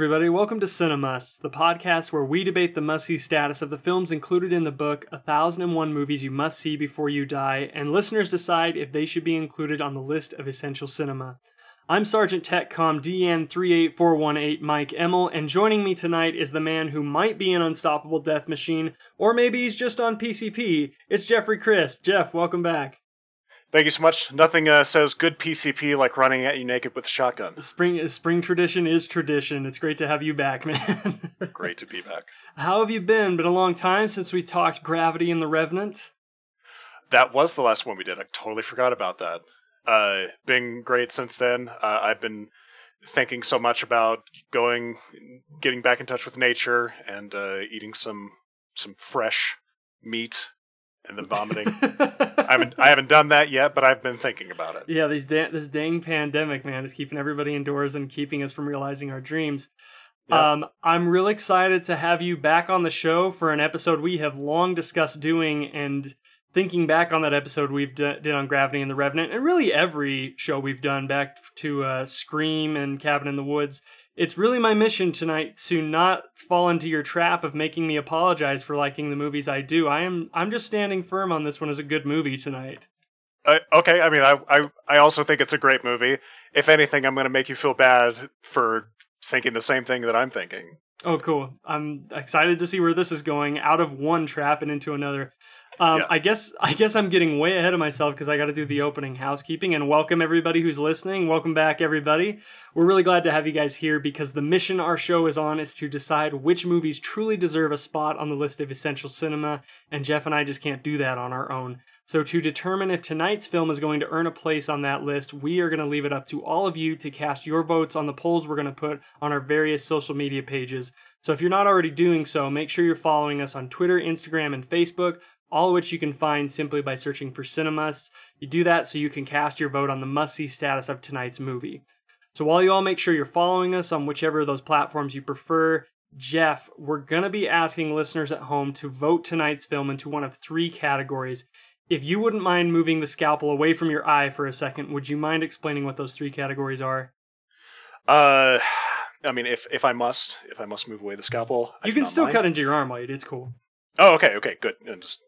Everybody, welcome to Cinemust, the podcast where we debate the must see status of the films included in the book A Thousand and One Movies You Must See Before You Die, and listeners decide if they should be included on the list of essential cinema. I'm Sergeant TechCom DN38418 Mike Emmel, and joining me tonight is the man who might be an unstoppable death machine, or maybe he's just on PCP. It's Jeffrey Crisp. Jeff, welcome back. Thank you so much. Nothing uh, says good PCP like running at you naked with a shotgun. Spring spring tradition is tradition. It's great to have you back, man. Great to be back. How have you been? Been a long time since we talked Gravity and the Revenant. That was the last one we did. I totally forgot about that. Uh, been great since then. Uh, I've been thinking so much about going, getting back in touch with nature, and uh, eating some some fresh meat, and then vomiting. I haven't I haven't done that yet, but I've been thinking about it. Yeah, these da- this dang pandemic, man, is keeping everybody indoors and keeping us from realizing our dreams. Yeah. Um, I'm real excited to have you back on the show for an episode we have long discussed doing and thinking back on that episode we've d- did on Gravity and the Revenant, and really every show we've done back to uh, Scream and Cabin in the Woods. It's really my mission tonight to not fall into your trap of making me apologize for liking the movies I do. I am I'm just standing firm on this one as a good movie tonight. Uh, okay, I mean, I, I I also think it's a great movie. If anything, I'm going to make you feel bad for thinking the same thing that I'm thinking. Oh, cool. I'm excited to see where this is going out of one trap and into another. Um, Yeah. I guess I guess I'm getting way ahead of myself because I got to do the opening housekeeping and welcome everybody who's listening. Welcome back, everybody. We're really glad to have you guys here because the mission our show is on is to decide which movies truly deserve a spot on the list of essential cinema, and Jeff and I just can't do that on our own. So, to determine if tonight's film is going to earn a place on that list, we are going to leave it up to all of you to cast your votes on the polls we're going to put on our various social media pages. So, if you're not already doing so, make sure you're following us on Twitter, Instagram, and Facebook, all of which you can find simply by searching for Cinemust. You do that so you can cast your vote on the must see status of tonight's movie. So, while you all make sure you're following us on whichever of those platforms you prefer, Jeff, we're going to be asking listeners at home to vote tonight's film into one of three categories. If you wouldn't mind moving the scalpel away from your eye for a second, would you mind explaining what those three categories are? Uh, I mean, if if I must, if I must move away the scalpel, You do can still mind. cut into your arm while you It's cool. Oh, okay, okay, good. And just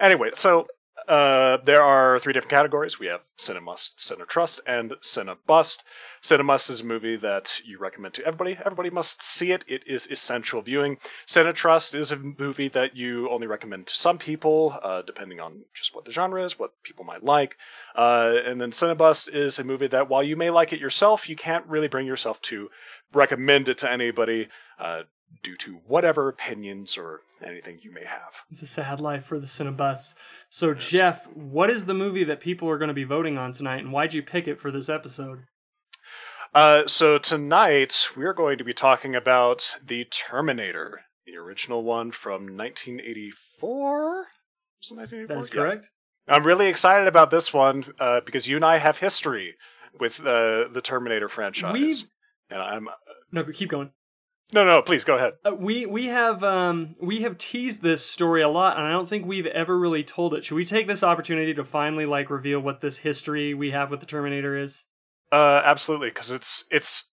anyway, so uh, there are three different categories. We have Cinemust, Cinetrust, and Cinebust. Cinemust is a movie that you recommend to everybody. Everybody must see it. It is essential viewing. Cinetrust is a movie that you only recommend to some people, uh, depending on just what the genre is, what people might like. Uh, and then Cinebust is a movie that, while you may like it yourself, you can't really bring yourself to recommend it to anybody. Uh, due to whatever opinions or anything you may have. It's a sad life for the Cinebust. So, Jeff, what is the movie that people are going to be voting on tonight, and why'd you pick it for this episode? Uh, so tonight we're going to be talking about the Terminator, the original one from 1984. Was it 1984? That is Yeah. correct. I'm really excited about this one uh, because you and I have history with uh, the Terminator franchise, We've and I'm no, keep going. No, no. Please go ahead. Uh, we we have um we have teased this story a lot, and I don't think we've ever really told it. Should we take this opportunity to finally like reveal what this history we have with the Terminator is? Uh, absolutely, because it's it's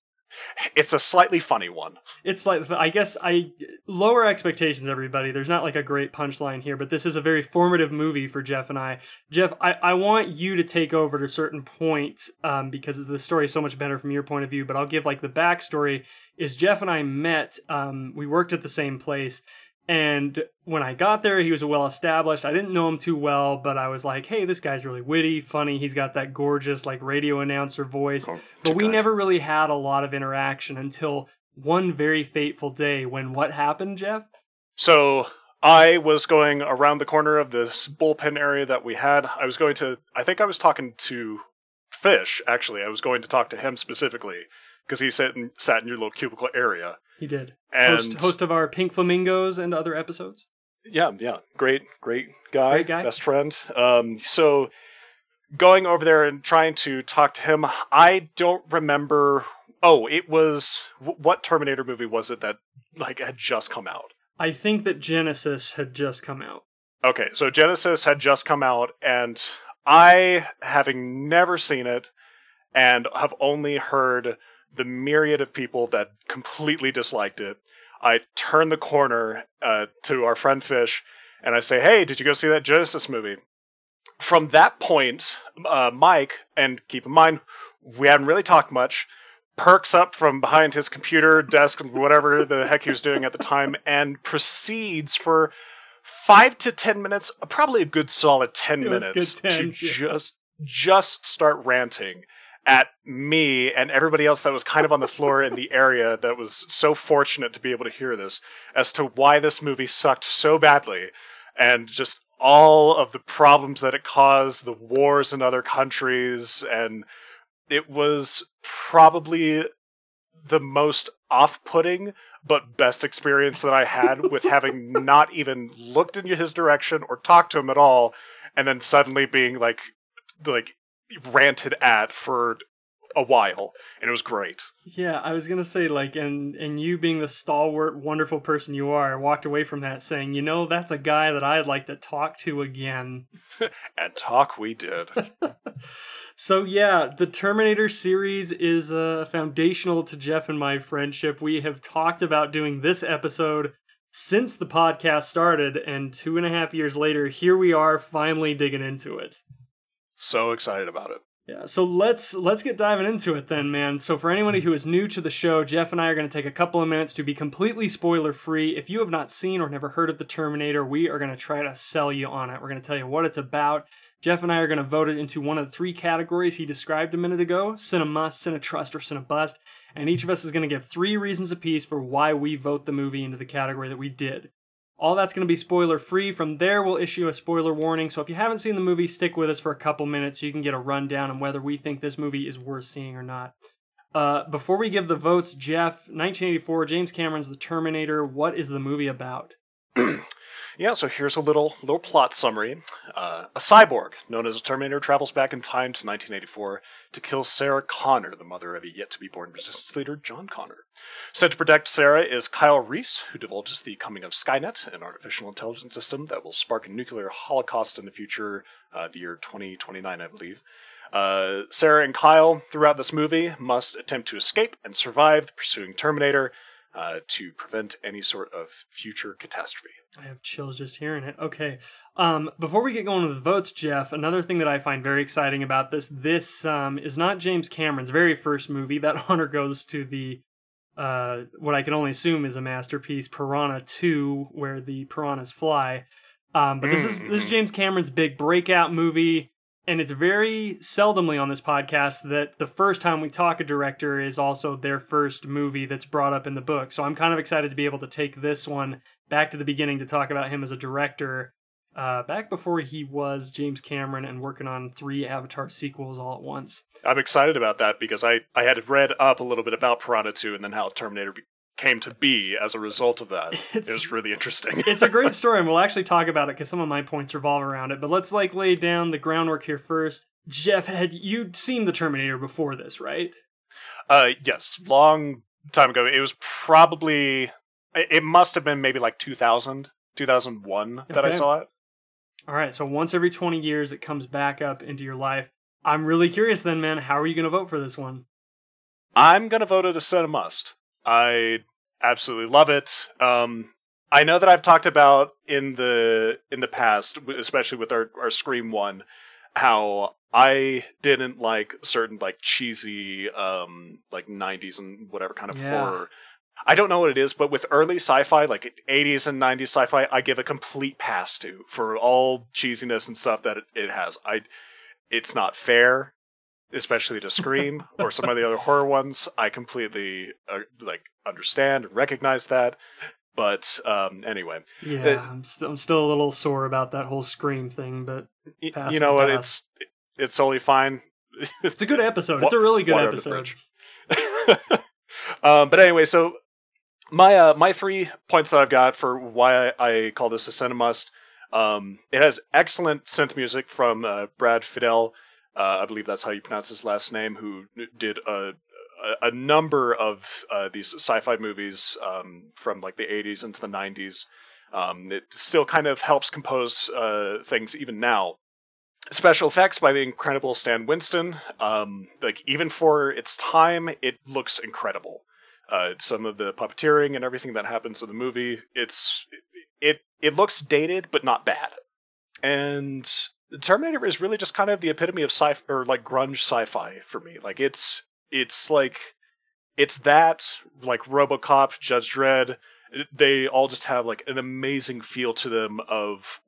it's a slightly funny one. It's like I guess I lower expectations, everybody. There's not like a great punchline here, but this is a very formative movie for Jeff and I. Jeff, I, I want you to take over to certain points um, because the story is so much better from your point of view. But I'll give like the backstory. Is Jeff and I met? Um, we worked at the same place, and when I got there, he was well established. I didn't know him too well, but I was like, "Hey, this guy's really witty, funny. He's got that gorgeous like radio announcer voice." Oh, but we kind. never really had a lot of interaction until one very fateful day when what happened, Jeff? So I was going around the corner of this bullpen area that we had. I was going to, I think I was talking to Fish, actually. I was going to talk to him specifically because he sat in, sat in your little cubicle area. He did. And host, host of our Pink Flamingos and other episodes. yeah, yeah, great, great guy, Great guy. best friend. Um, so going over there and trying to talk to him, I don't remember. Oh, it was what Terminator movie was it that like had just come out? I think that Genisys had just come out. Okay, so Genisys had just come out, and I, having never seen it, and have only heard the myriad of people that completely disliked it. I turn the corner uh, to our friend Fish, and I say, "Hey, did you go see that Genisys movie?" From that point, uh, Mike, and keep in mind, we hadn't really talked much, perks up from behind his computer desk, whatever the heck he was doing at the time, and proceeds for five to ten minutes, probably a good solid ten It minutes, good 10, to yeah. just just start ranting at me and everybody else that was kind of on the floor in the area that was so fortunate to be able to hear this as to why this movie sucked so badly and just all of the problems that it caused, the wars in other countries, and it was probably the most off-putting but best experience that I had with having not even looked in his direction or talked to him at all, and then suddenly being like, like ranted at for a while, and it was great. Yeah, I was gonna say like, and and you being the stalwart, wonderful person you are, I walked away from that saying, you know, that's a guy that I'd like to talk to again. And talk we did. So yeah, the Terminator series is uh, foundational to Jeff and my friendship. We have talked about doing this episode since the podcast started, and two and a half years later, here we are finally digging into it. So excited about it. Yeah, so let's let's get diving into it then, man. So for anybody mm-hmm. who is new to the show, Jeff and I are going to take a couple of minutes to be completely spoiler free. If you have not seen or never heard of the Terminator, we are going to try to sell you on it. We're going to tell you what it's about. Jeff and I are going to vote it into one of the three categories he described a minute ago: Cinemust, Cinetrust, or Cinebust. And each of us is going to give three reasons apiece for why we vote the movie into the category that we did. All that's going to be spoiler free. From there, we'll issue a spoiler warning. So if you haven't seen the movie, stick with us for a couple minutes so you can get a rundown on whether we think this movie is worth seeing or not. Uh, before we give the votes, Jeff, 1984, James Cameron's The Terminator. What is the movie about? Yeah, so here's a little little plot summary. Uh, a cyborg known as a Terminator travels back in time to 1984 to kill Sarah Connor, the mother of a yet to be born resistance leader John Connor. Sent to protect Sarah is Kyle Reese, who divulges the coming of Skynet, an artificial intelligence system that will spark a nuclear holocaust in the future, uh, the year 2029, I believe. Uh, Sarah and Kyle, throughout this movie, must attempt to escape and survive the pursuing Terminator uh, to prevent any sort of future catastrophe. I have chills just hearing it. Okay. Um, before we get going with the votes, Jeff, another thing that I find very exciting about this, this um, is not James Cameron's very first movie. That honor goes to the uh, what I can only assume is a masterpiece, Piranha 2, where the piranhas fly. Um, but this is this is James Cameron's big breakout movie, and it's very seldomly on this podcast that the first time we talk a director is also their first movie that's brought up in the book. So I'm kind of excited to be able to take this one back to the beginning to talk about him as a director. Uh, back before he was James Cameron and working on three Avatar sequels all at once. I'm excited about that because I, I had read up a little bit about Piranha 2 and then how Terminator came to be as a result of that. It's- was really interesting. it's a great story, and we'll actually talk about it because some of my points revolve around it. But let's like lay down the groundwork here first. Jeff, had you seen the Terminator before this, right? uh, yes, long time ago. It was probably, it must have been maybe like 2000, 2001 that I saw it. All right, so once every 20 years it comes back up into your life. I'm really curious then, man, how are you going to vote for this one? I'm gonna vote it a Cinemust. I absolutely love it. Um, I know that I've talked about in the in the past, especially with our our Scream one, how I didn't like certain like cheesy um like 90s and whatever kind of Yeah. horror. I don't know what it is, but with early sci-fi, like 80s and 90s sci-fi, I give a complete pass to for all cheesiness and stuff that it, it has. I, it's not fair, especially to Scream or some of the other horror ones. I completely uh, like understand and recognize that. But um, anyway, Yeah, Uh, I'm, st- I'm still a little sore about that whole Scream thing, but you know what? It's it's totally fine. it's a good episode. It's a really good Water episode. um, but anyway, so my uh, my three points that I've got for why I, I call this a cinemust. Um, it has excellent synth music from uh, Brad Fiedel. Uh, I believe that's how you pronounce his last name. Who did a a, number of uh, these sci-fi movies um, from like the 80s into the 90s. Um, it still kind of helps compose uh, things even now. special effects by the incredible Stan Winston. Um, like even for its time, it looks incredible. Uh, some of the puppeteering and everything that happens in the movie, it's it it looks dated but not bad. And the Terminator is really just kind of the epitome of sci or like grunge sci-fi for me. Like it's it's like it's that like RoboCop, Judge Dredd. They all just have like an amazing feel to them of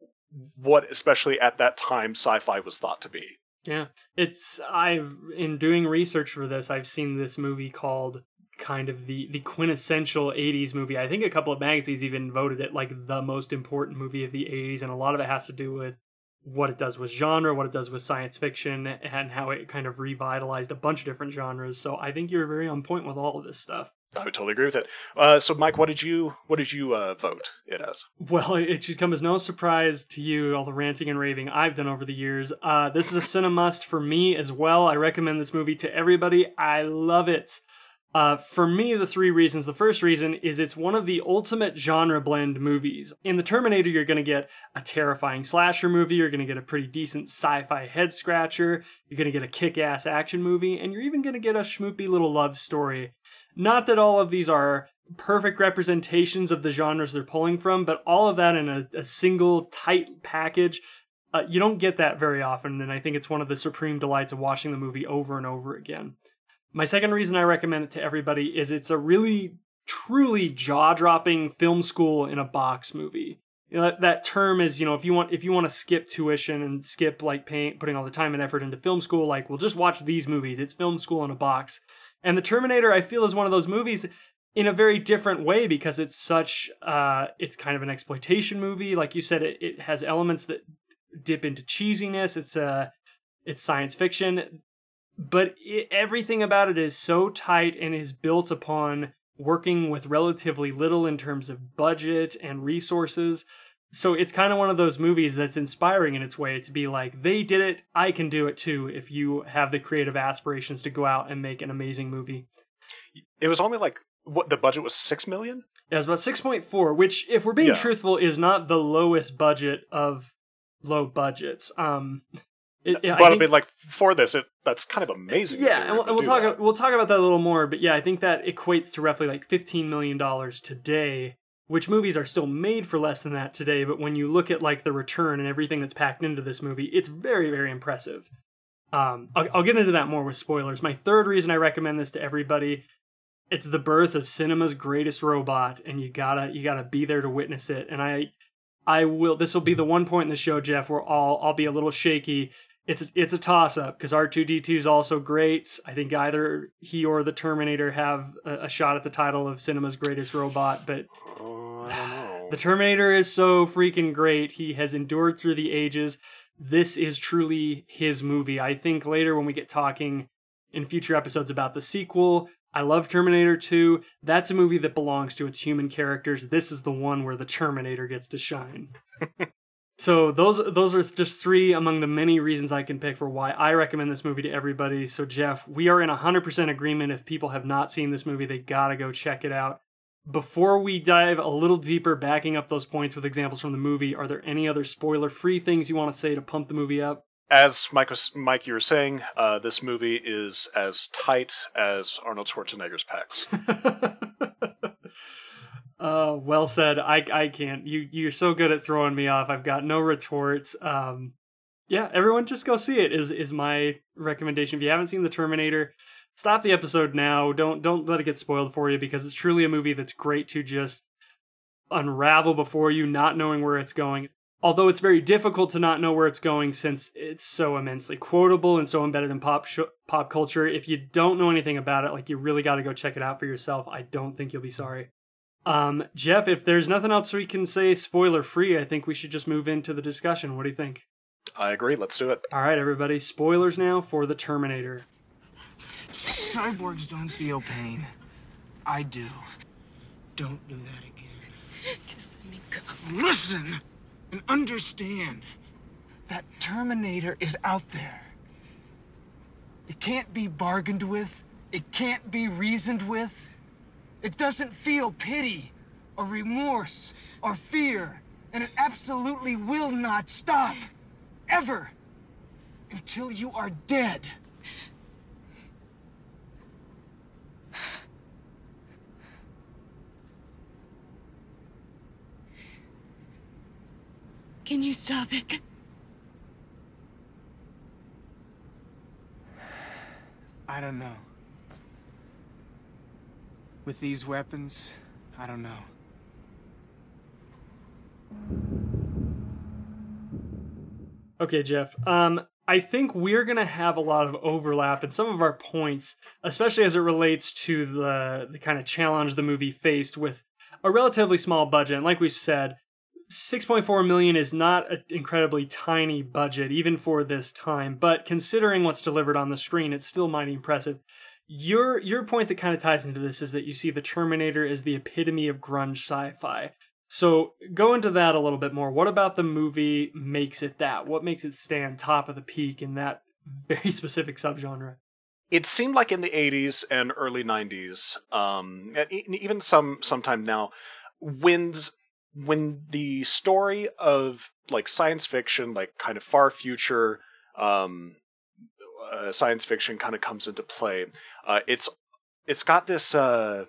what, especially at that time, sci-fi was thought to be. Yeah, it's I've in doing research for this, I've seen this movie called kind of the the quintessential 80s movie. I think a couple of magazines even voted it like the most important movie of the 80s and a lot of it has to do with what it does with genre, what it does with science fiction and how it kind of revitalized a bunch of different genres. So I think you're very on point with all of this stuff. I would totally agree with it. Uh, so, Mike, what did you what did you uh, vote it as? Well, it should come as no surprise to you all the ranting and raving I've done over the years. Uh, this is a cinemust for me as well. I recommend this movie to everybody. I love it. Uh, for me, the three reasons. The first reason is it's one of the ultimate genre blend movies. In The Terminator, you're going to get a terrifying slasher movie, you're going to get a pretty decent sci fi head scratcher, you're going to get a kick ass action movie, and you're even going to get a schmoopy little love story. Not that all of these are perfect representations of the genres they're pulling from, but all of that in a, a single tight package. Uh, you don't get that very often, and I think it's one of the supreme delights of watching the movie over and over again. My second reason I recommend it to everybody is it's a really, truly jaw-dropping film school in a box movie. You know, that, that term is, you know, if you want if you want to skip tuition and skip like paying putting all the time and effort into film school, like, well, just watch these movies. It's film school in a box. And the Terminator, I feel, is one of those movies in a very different way because it's such uh it's kind of an exploitation movie like you said it, it has elements that dip into cheesiness it's uh it's science fiction but it, everything about it is so tight and is built upon working with relatively little in terms of budget and resources. So it's kind of one of those movies that's inspiring in its way to be like, they did it, I can do it too, if you have the creative aspirations to go out and make an amazing movie. It was only like, what, the budget was 6 million? Yeah, it was about 6.4, which, if we're being yeah. truthful, is not the lowest budget of low budgets. Um, it, but I, think, I, mean, like for this, it that's kind of amazing. Yeah, and we'll, we'll talk. That. We'll talk about that a little more. But yeah, I think that equates to roughly like fifteen million dollars today. Which movies are still made for less than that today? But when you look at like the return and everything that's packed into this movie, it's very, very impressive. Um, I'll, I'll get into that more with spoilers. My third reason I recommend this to everybody it's the birth of cinema's greatest robot and you gotta you gotta be there to witness it and i i will this will be the one point in the show jeff where i'll i'll be a little shaky it's it's a toss up because R2D2 is also great. I think either he or the Terminator have a, a shot at the title of cinema's greatest robot, but uh, the Terminator is so freaking great. He has endured through the ages. This is truly his movie. I think later when we get talking in future episodes about the sequel, I love Terminator 2. That's a movie that belongs to its human characters. This is the one where the Terminator gets to shine. So those those are just three among the many reasons I can pick for why I recommend this movie to everybody. So Jeff, we are in 100% agreement if people have not seen this movie, they got to go check it out. Before we dive a little deeper backing up those points with examples from the movie, are there any other spoiler-free things you want to say to pump the movie up? As Mike, was, Mike you were saying, uh, this movie is as tight as Arnold Schwarzenegger's pecs. Uh, well said. I I can't. You you're so good at throwing me off. I've got no retorts. Um, yeah, everyone just go see it. Is is my recommendation. If you haven't seen the Terminator, stop the episode now. Don't don't let it get spoiled for you because it's truly a movie that's great to just unravel before you, not knowing where it's going. Although it's very difficult to not know where it's going since it's so immensely quotable and so embedded in pop sh- pop culture. If you don't know anything about it, like you really got to go check it out for yourself. I don't think you'll be sorry. Um, Jeff, if there's nothing else we can say spoiler free, I think we should just move into the discussion. What do you think? I agree. Let's do it. All right, everybody. Spoilers now for the Terminator. Cyborgs don't feel pain. I do. Don't do that again. Just let me go. Listen and understand that Terminator is out there. It can't be bargained with. It can't be reasoned with. It doesn't feel pity or remorse or fear, and it absolutely will not stop. Ever. until you are dead. Can you stop it? I don't know. With these weapons, I don't know. Okay, Jeff. Um, I think we're gonna have a lot of overlap in some of our points, especially as it relates to the the kind of challenge the movie faced with a relatively small budget. And like we said, 6.4 million is not an incredibly tiny budget, even for this time. But considering what's delivered on the screen, it's still mighty impressive. Your your point that kind of ties into this is that you see the Terminator as the epitome of grunge sci-fi. So go into that a little bit more. What about the movie makes it that? What makes it stand top of the peak in that very specific subgenre? It seemed like in the 80s and early 90s, um, even some sometime now, when when the story of like science fiction, like kind of far future um, uh, science fiction, kind of comes into play, uh, it's it's got this uh,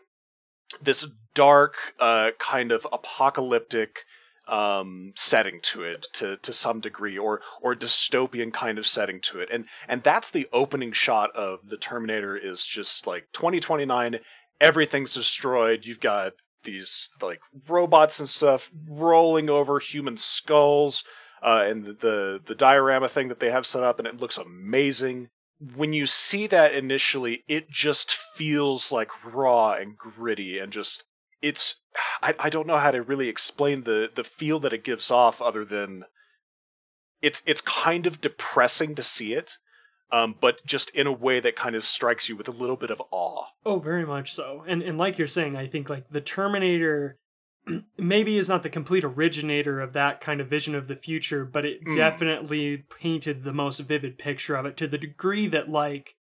this dark uh, kind of apocalyptic um, setting to it to to some degree, or or dystopian kind of setting to it, and and that's the opening shot of the Terminator is just like 2029, everything's destroyed. You've got these like robots and stuff rolling over human skulls, uh, and the the diorama thing that they have set up, and it looks amazing when you see that initially, it just feels like raw and gritty and just it's I, I don't know how to really explain the the feel that it gives off other than it's it's kind of depressing to see it. Um, but just in a way that kind of strikes you with a little bit of awe. Oh, very much so. And and like you're saying, I think like the Terminator maybe is not the complete originator of that kind of vision of the future, but it mm. definitely painted the most vivid picture of it to the degree that like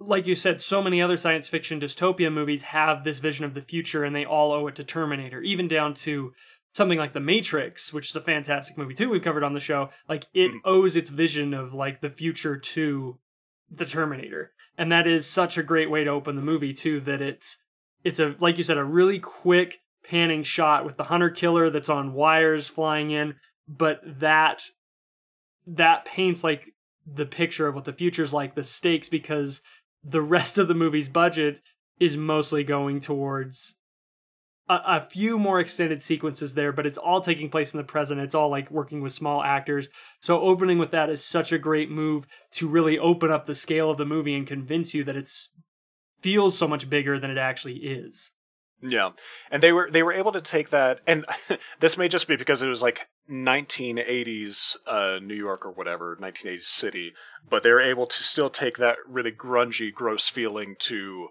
like you said, so many other science fiction dystopia movies have this vision of the future and they all owe it to Terminator, even down to something like The Matrix, which is a fantastic movie too, we've covered on the show. Like it mm. owes its vision of like the future to the Terminator. And that is such a great way to open the movie too, that it's it's a like you said, a really quick panning shot with the hunter killer that's on wires flying in, but that that paints like the picture of what the future's like, the stakes, because the rest of the movie's budget is mostly going towards a, a, few more extended sequences there, but it's all taking place in the present. It's all like working with small actors. So opening with that is such a great move to really open up the scale of the movie and convince you that it's feels so much bigger than it actually is. Yeah, and they were they were able to take that, and this may just be because it was like 1980s uh, New York or whatever, 1980s city, but they were able to still take that really grungy, gross feeling to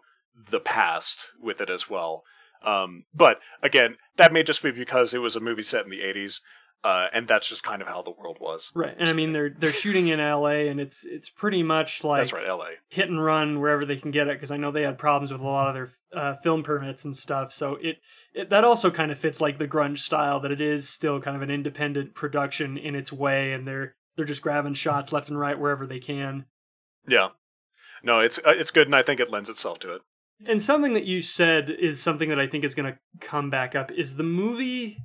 the past with it as well. Um, but again, that may just be because it was a movie set in the 80s. Uh, and that's just kind of how the world was. Right, and I mean they're they're shooting in L.A. and it's it's pretty much like that's right, L.A. hit and run wherever they can get it because I know they had problems with a lot of their uh, film permits and stuff. So it, it that also kind of fits like the grunge style that it is still kind of an independent production in its way, and they're they're just grabbing shots left and right wherever they can. Yeah, no, it's uh, it's good, and I think it lends itself to it. And something that you said is something that I think is going to come back up is the movie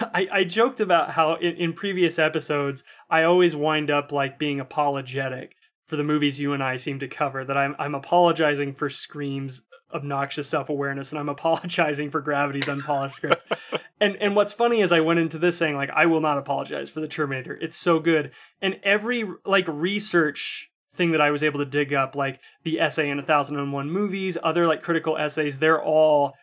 I, I joked about how in, in previous episodes I always wind up like being apologetic for the movies you and I seem to cover. That I'm I'm apologizing for Scream's obnoxious self awareness, and I'm apologizing for Gravity's unpolished script. and and what's funny is I went into this saying like I will not apologize for the Terminator. It's so good, and every like research thing that I was able to dig up, like the essay in a thousand and one movies, other like critical essays, they're all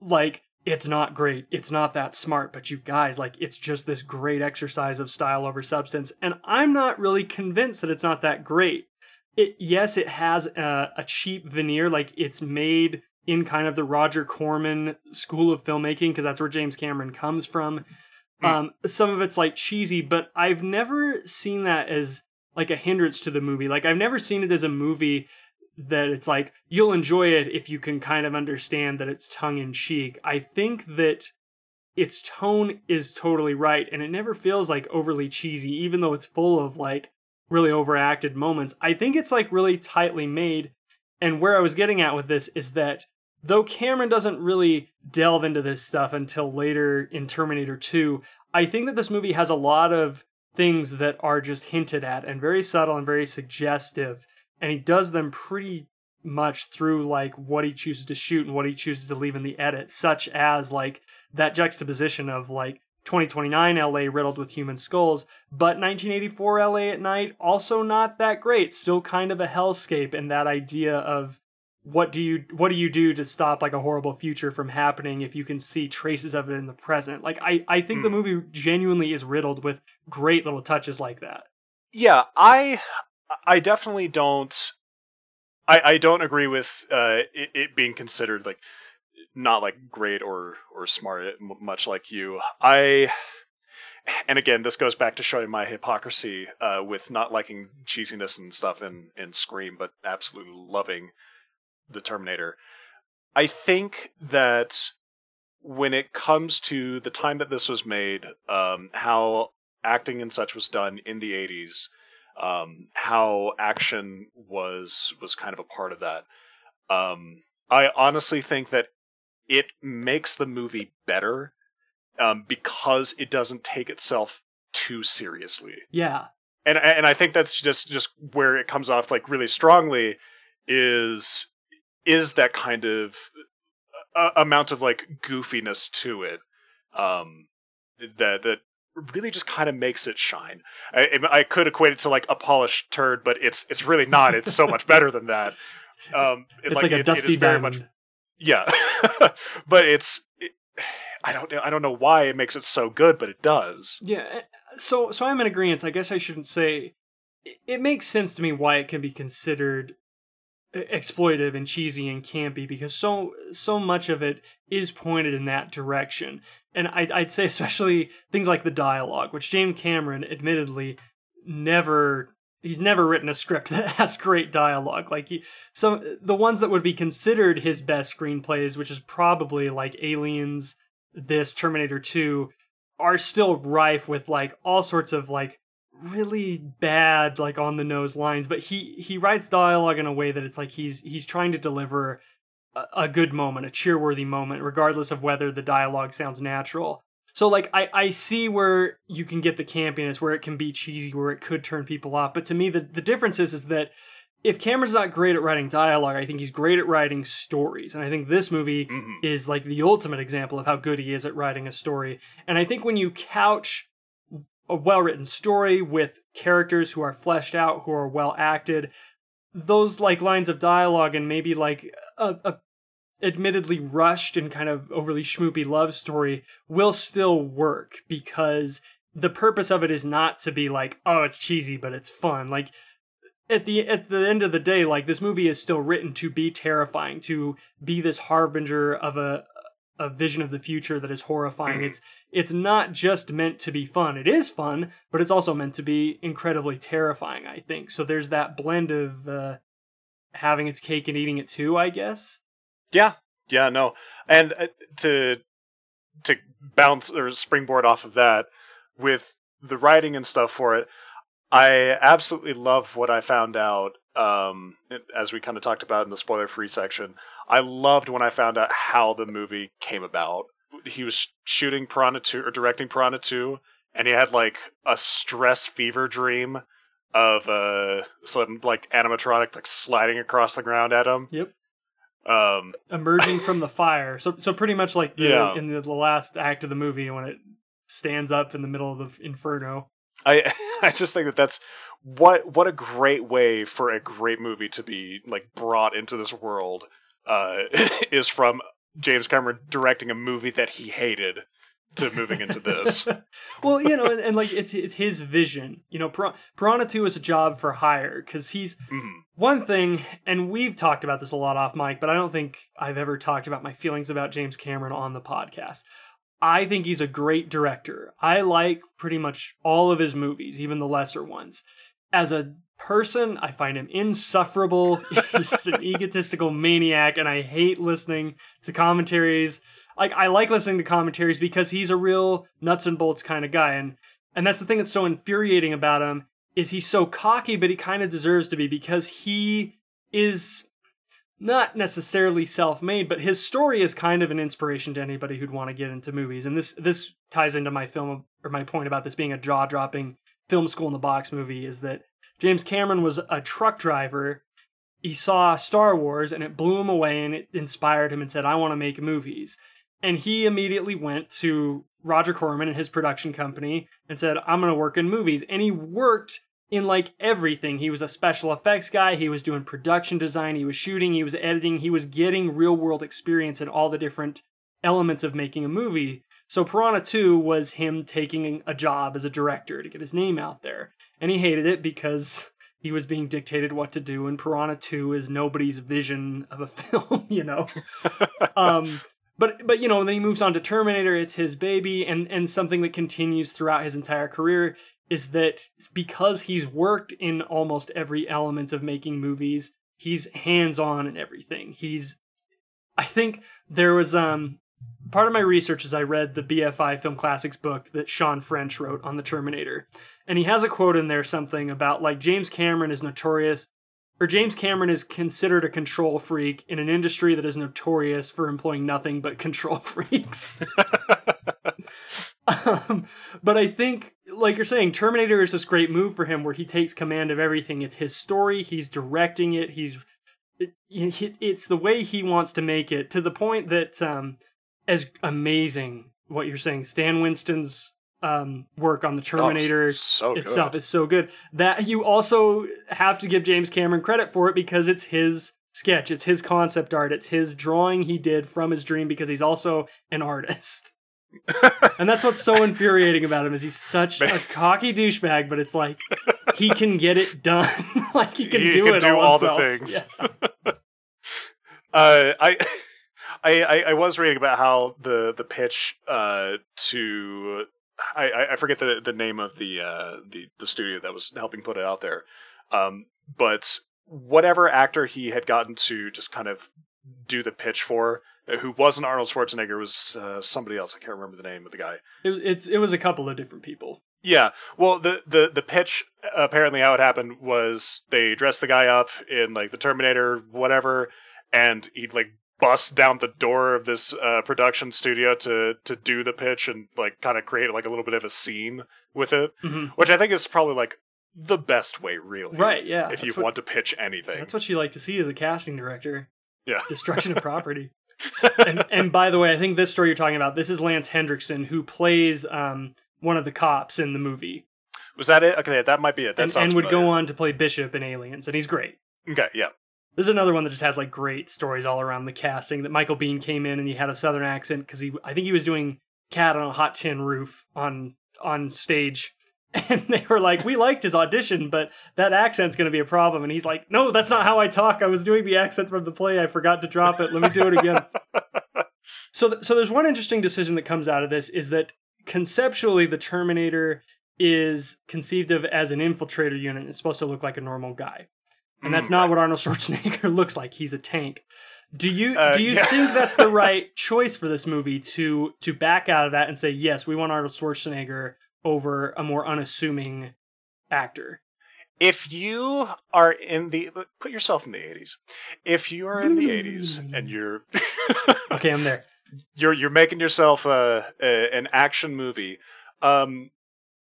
like it's not great. It's not that smart, but you guys, like, it's just this great exercise of style over substance. And I'm not really convinced that it's not that great. It, yes, it has a, a cheap veneer, like, it's made in kind of the Roger Corman school of filmmaking, because that's where James Cameron comes from. Mm. Um, some of it's like cheesy, but I've never seen that as like a hindrance to the movie. Like, I've never seen it as a movie that it's like you'll enjoy it if you can kind of understand that it's tongue in cheek. I think that its tone is totally right and it never feels like overly cheesy even though it's full of like really overacted moments. I think it's like really tightly made. And where I was getting at with this is that though Cameron doesn't really delve into this stuff until later in Terminator 2, I think that this movie has a lot of things that are just hinted at and very subtle and very suggestive. And he does them pretty much through like what he chooses to shoot and what he chooses to leave in the edit, such as like that juxtaposition of like 2029 LA riddled with human skulls, but 1984 LA at night also not that great, still kind of a hellscape and that idea of what do you what do you do to stop like a horrible future from happening if you can see traces of it in the present? Like I I think the Hmm. movie genuinely is riddled with great little touches like that. Yeah, I I definitely don't I, I don't agree with uh, it, it being considered like not like great or or smart much like you. I and again this goes back to showing my hypocrisy uh, with not liking cheesiness and stuff in in Scream, but absolutely loving the Terminator. I think that when it comes to the time that this was made, um, how acting and such was done in the 80s, um, how action was was kind of a part of that. Um, I honestly think that it makes the movie better um, because it doesn't take itself too seriously Yeah. and and I think that's just just where it comes off like really strongly is is that kind of uh, amount of like goofiness to it um that that really just kind of makes it shine I, I could equate it to like a polished turd but it's it's really not it's so much better than that um it, It's like, a it- it dusty very diamond. much yeah but it's it, I don't know I don't know why it makes it so good but it does Yeah. eh, So so I'm in agreement. I guess I shouldn't say it, it makes sense to me why it can be considered e- exploitive and cheesy and campy because so so much of it is pointed in that direction. And I'd, I'd say especially things like the dialogue, which James Cameron admittedly never he's never written a script that has great dialogue. Like he, some the ones that would be considered his best screenplays, which is probably like Aliens, this Terminator 2, are still rife with like all sorts of like really bad like on the nose lines but he he writes dialogue in a way that it's like he's he's trying to deliver a, good moment a cheerworthy moment regardless of whether the dialogue sounds natural so like I, I see where you can get the campiness where it can be cheesy where it could turn people off but to me the, the difference is is that if Cameron's not great at writing dialogue, I think he's great at writing stories. And I think this movie Mhm. is like the ultimate example of how good he is at writing a story. And I think when you couch a well written story with characters who are fleshed out, who are well acted, those like lines of dialogue and maybe like a, a admittedly rushed and kind of overly schmoopy love story will still work because the purpose of it is not to be like, oh, it's cheesy, but it's fun. Like at the at the end of the day, like this movie is still written to be terrifying, to be this harbinger of a a vision of the future that is horrifying. It's it's not just meant to be fun. It is fun, but it's also meant to be incredibly terrifying. I think so. There's that blend of uh, having its cake and eating it too. I guess. Yeah, yeah, no, and uh, to to bounce or springboard off of that with the writing and stuff for it, I absolutely love what I found out. Um, as we kind of talked about in the spoiler-free section, I loved when I found out how the movie came about. He was shooting Piranha 2 or directing Piranha 2, and he had like a stress fever dream of uh some like animatronic like sliding across the ground at him. Yep. Um, Emerging from the fire. So so pretty much like the, Yeah. in the, the last act of the movie when it stands up in the middle of the inferno. I I just think that that's what what a great way for a great movie to be like brought into this world uh, is from James Cameron directing a movie that he hated to moving into this. well, you know, and, and like it's it's his vision. You know, Pir- Piranha Two is a job for hire because he's Mhm. one thing, and we've talked about this a lot off mic, but I don't think I've ever talked about my feelings about James Cameron on the podcast. I think he's a great director. I like pretty much all of his movies, even the lesser ones. As a person, I find him insufferable. He's an egotistical maniac, and I hate listening to commentaries. Like I like listening to commentaries because he's a real nuts and bolts kind of guy, and and that's the thing that's so infuriating about him is he's so cocky, but he kind of deserves to be because he is not necessarily self-made, but his story is kind of an inspiration to anybody who'd want to get into movies. And this this ties into my film or my point about this being a jaw-dropping film school in the box movie is that James Cameron was a truck driver. He saw Star Wars and it blew him away and it inspired him and said, "I want to make movies." And he immediately went to Roger Corman and his production company and said, I'm going to work in movies. And he worked in like everything. He was a special effects guy, he was doing production design, he was shooting, he was editing, he was getting real world experience in all the different elements of making a movie. So Piranha 2 was him taking a job as a director to get his name out there. And he hated it because he was being dictated what to do and Piranha 2 is nobody's vision of a film, you know. um but but you know, then he moves on to Terminator. It's his baby, and and something that continues throughout his entire career is that because he's worked in almost every element of making movies, he's hands on in everything. He's, I think there was um part of my research is I read the BFI Film Classics book that Sean French wrote on the Terminator, and he has a quote in there something about like James Cameron is notorious or James Cameron is considered a control freak in an industry that is notorious for employing nothing but control freaks. um, but I think, like you're saying, Terminator is this great move for him where he takes command of everything. It's his story, he's directing it, he's it, it's the way he wants to make it to the point that um, as amazing what you're saying, Stan Winston's um, work on the oh, Terminator oh, so itself is so good. That you also have to give James Cameron credit for it because it's his sketch, it's his concept art, it's his drawing he did from his dream because he's also an artist. and that's what's so infuriating about him is he's such a cocky douchebag, but it's like he can get it done. like he can he do can it do all, all the things. Yeah. uh, I. I, I, was reading about how the the pitch uh, to I, I forget the the name of the uh, the the studio that was helping put it out there, um, but whatever actor he had gotten to just kind of do the pitch for, who wasn't Arnold Schwarzenegger, was uh, somebody else. I can't remember the name of the guy. It was it's it was a couple of different people. Yeah, well, the the the pitch apparently how it happened was they dressed the guy up in like the Terminator, whatever, and he'd like bust down the door of this uh, production studio to to do the pitch and like kind of create like a little bit of a scene with it, mm-hmm. which I think is probably like the best way, really. Right? Yeah. If you what, want to pitch anything, that's what you like to see as a casting director. Yeah. Destruction of property. And and by the way, I think this story you're talking about, this is Lance Henriksen, who plays um, one of the cops in the movie. Was that it? Okay, that might be it. That and, and would go on to play Bishop in Aliens, and he's great. Okay, yeah. This is another one that just has like great stories all around the casting. That Michael Biehn came in and he had a southern accent because he, I think he was doing Cat on a Hot Tin Roof on on stage, and they were like, "We liked his audition, but that accent's going to be a problem." And he's like, "No, that's not how I talk. I was doing the accent from the play. I forgot to drop it. Let me do it again." so, th- so there's one interesting decision that comes out of this is that conceptually, the Terminator is conceived of as an infiltrator unit. It's supposed to look like a normal guy and that's mm, not what Arnold Schwarzenegger looks like. He's a tank. Do you uh, do you yeah. think that's the right choice for this movie to to back out of that and say yes, we want Arnold Schwarzenegger over a more unassuming actor? If you are in the put yourself in the 80s. If you are in the 80s and you're Okay, I'm there. You're you're making yourself a, a an action movie. Um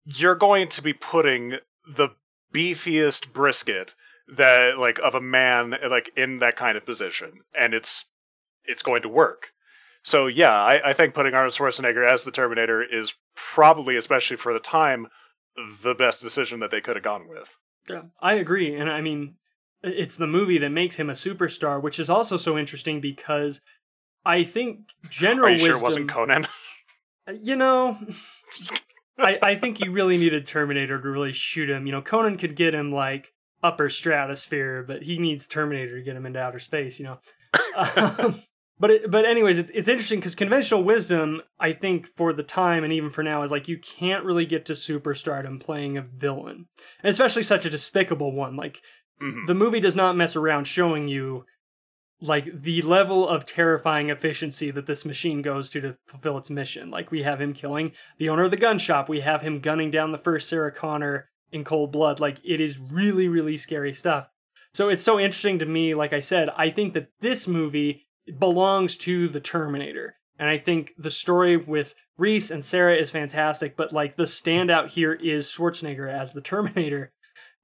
you're going to be putting the beefiest brisket that like of a man like in that kind of position, and it's it's going to work. So yeah, I, I think putting Arnold Schwarzenegger as the Terminator is probably, especially for the time, the best decision that they could have gone with. Yeah, I agree, and I mean, it's the movie that makes him a superstar, which is also so interesting because I think general Are you wisdom. Sure wasn't Conan? You know, I I think you really needed Terminator to really shoot him. You know, Conan could get him like upper stratosphere, but he needs Terminator to get him into outer space, you know. um, but it, but anyways, it's it's interesting because conventional wisdom, I think, for the time and even for now, is like you can't really get to superstardom playing a villain, and especially such a despicable one. Like mm-hmm. the movie does not mess around showing you like the level of terrifying efficiency that this machine goes to to fulfill its mission. Like we have him killing the owner of the gun shop, we have him gunning down the first Sarah Connor in cold blood. Like it is really, really scary stuff. So it's so interesting to me. Like I said, I think that this movie belongs to the Terminator. And I think the story with Reese and Sarah is fantastic, but like the standout here is Schwarzenegger as the Terminator.